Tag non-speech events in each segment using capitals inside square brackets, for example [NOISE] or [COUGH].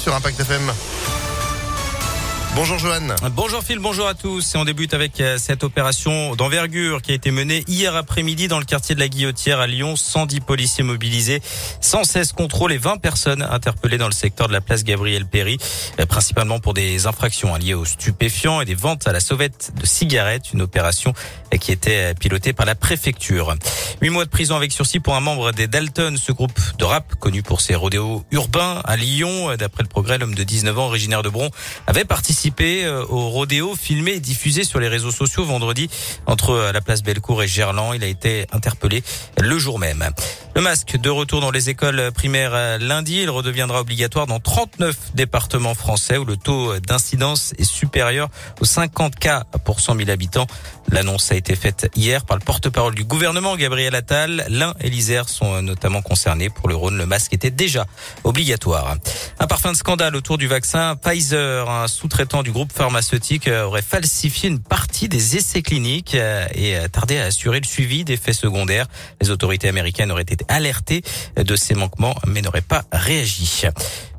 sur Impact FM. Bonjour Johan. Bonjour Phil, bonjour à tous. Et on débute avec euh, cette opération d'envergure qui a été menée hier après-midi dans le quartier de la Guillotière à Lyon. 110 policiers mobilisés, 116 contrôles et 20 personnes interpellées dans le secteur de la place Gabriel Péry, euh, principalement pour des infractions liées aux stupéfiants et des ventes à la sauvette de cigarettes. Une opération euh, qui était pilotée par la préfecture. Huit mois de prison avec sursis pour un membre des Dalton, ce groupe de rap connu pour ses rodéos urbains à Lyon. D'après le progrès, l'homme de 19 ans, originaire de Bron, avait participé euh, au rodéo filmé diffusé sur les réseaux sociaux vendredi entre euh, la place Bellecour et Gerland. Il a été interpellé le jour même. Le masque de retour dans les écoles primaires euh, lundi, il redeviendra obligatoire dans 39 départements français où le taux d'incidence est supérieur aux 50 cas pour 100 000 habitants. L'annonce a été faite hier par le porte-parole du gouvernement, Gabriel Attal. L'Ain et l'Isère sont notamment concernés. Pour le Rhône, le masque était déjà obligatoire. Un parfum de scandale autour du vaccin Pfizer. Un sous-traitant du groupe pharmaceutique aurait falsifié une partie des essais cliniques euh, et tardé à assurer le suivi des faits secondaires. Les autorités américaines auraient été alertées de ces manquements mais n'auraient pas réagi.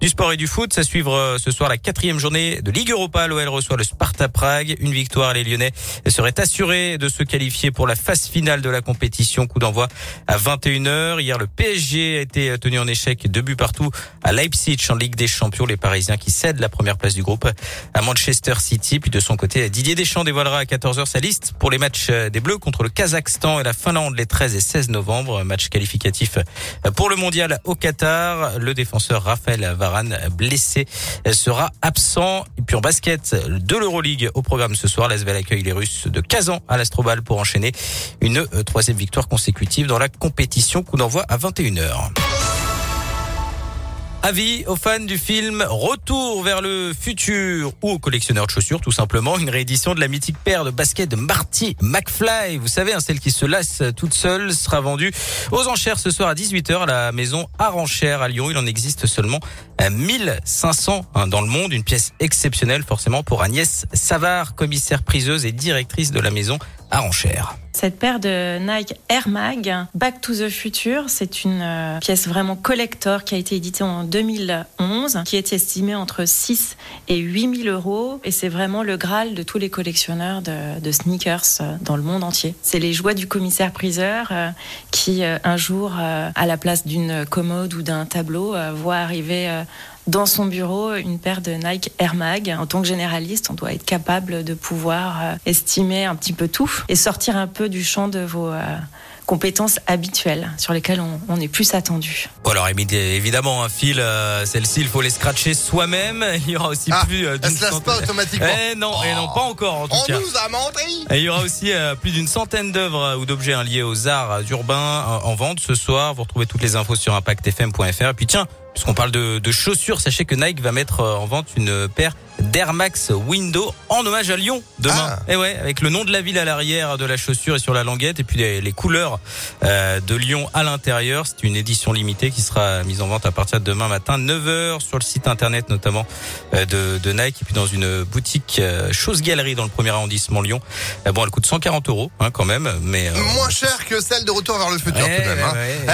Du sport et du foot, ça suivre euh, ce soir la quatrième journée de Ligue Europa. L'OL reçoit le Sparta Prague. Une victoire, les Lyonnais seraient assurés de se qualifier pour la phase finale de la compétition. Coup d'envoi à 21h. Hier, le PSG a été tenu en échec deux buts partout à Leipzig en Ligue des Champions. Les Parisiens qui cèdent la première place du groupe à Manchester City. Puis de son côté, Didier Deschamps dévoilera à 14h sa liste pour les matchs des Bleus contre le Kazakhstan et la Finlande les 13 et 16 novembre. Match qualificatif pour le mondial au Qatar. Le défenseur Raphaël Varane, blessé, sera absent. Et puis en basket de l'Euroleague au programme ce soir, l'Asvel accueille les Russes de Kazan à l'Astrobal pour enchaîner une euh, troisième victoire consécutive dans la compétition. Coup d'envoi à 21h. Avis aux fans du film Retour vers le futur ou aux collectionneurs de chaussures, tout simplement. Une réédition de la mythique paire de baskets de Marty McFly. Vous savez, hein, celle qui se lasse toute seule sera vendue aux enchères ce soir à 18h à la maison Aranchère à Lyon. Il en existe seulement 1500 hein, dans le monde. Une pièce exceptionnelle forcément pour Agnès Savard, commissaire priseuse et directrice de la maison Aranchère. Cette paire de Nike Air Mag Back to the Future, c'est une euh, pièce vraiment collector qui a été éditée en 2011, qui est estimée entre 6 et 8 000 euros. Et c'est vraiment le Graal de tous les collectionneurs de, de sneakers euh, dans le monde entier. C'est les joies du commissaire-priseur euh, qui, un jour, à la place d'une commode ou d'un tableau, voit arriver dans son bureau une paire de Nike Air Mag. En tant que généraliste, on doit être capable de pouvoir euh, estimer un petit peu tout et sortir un peu du champ de vos euh, compétences habituelles sur lesquelles on, est plus attendu. Bon alors évidemment un fil, euh, celle-ci il faut les scratcher soi-même. [LAUGHS] Il y aura aussi ah, plus d'une centaine. se pas automatiquement. Eh non, et non pas encore en tout on cas. On nous a menti. Et il y aura aussi plus d'une centaine d'œuvres ou d'objets hein, liés aux arts urbains en vente ce soir. Vous retrouvez toutes les infos sur impactfm.fr. Et puis tiens, puisqu'on parle de, de, chaussures, sachez que Nike va mettre euh, en vente une paire d'Air Max Window en hommage à Lyon demain. Et ah. eh ouais, avec le nom de la ville à l'arrière de la chaussure et sur la languette, et puis les, les couleurs euh, de Lyon à l'intérieur. C'est une édition limitée qui sera mise en vente à partir de demain matin, 9h sur le site internet notamment euh, de, de, Nike, et puis dans une boutique euh, Chose Galerie dans le premier arrondissement Lyon. bon, elle coûte 140 euros hein, quand même, mais moins cher que celle de Retour vers le futur tout de même. Hein.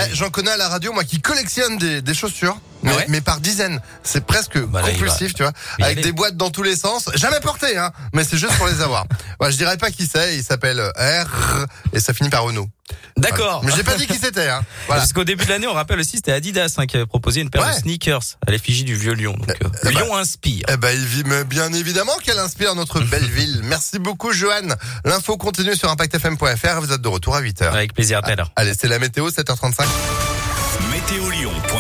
Eh, j'en connais à la radio, moi qui collectionne des, des chaussures mais, mais par dizaines. C'est presque bah compulsif, tu vois, avec des boîtes dans tous les sens. Jamais porté, hein, mais c'est juste pour les avoir. [LAUGHS] Ouais, je dirais pas qui c'est. Il s'appelle R et ça finit par Renault. D'accord. Mais j'ai pas dit qui c'était. Hein. [LAUGHS] Voilà. Parce qu'au début de l'année, on rappelle aussi, c'était Adidas hein, qui avait proposé une paire de sneakers à l'effigie du vieux lion. Donc, euh, eh ben, Lyon inspire. Eh ben, il vit bien évidemment qu'elle inspire notre [LAUGHS] belle ville. Merci beaucoup, Johan. L'info continue sur impactfm.fr. Vous êtes de retour à 8h. Avec plaisir, à Allez, c'est la météo, 7h35. Météolion.net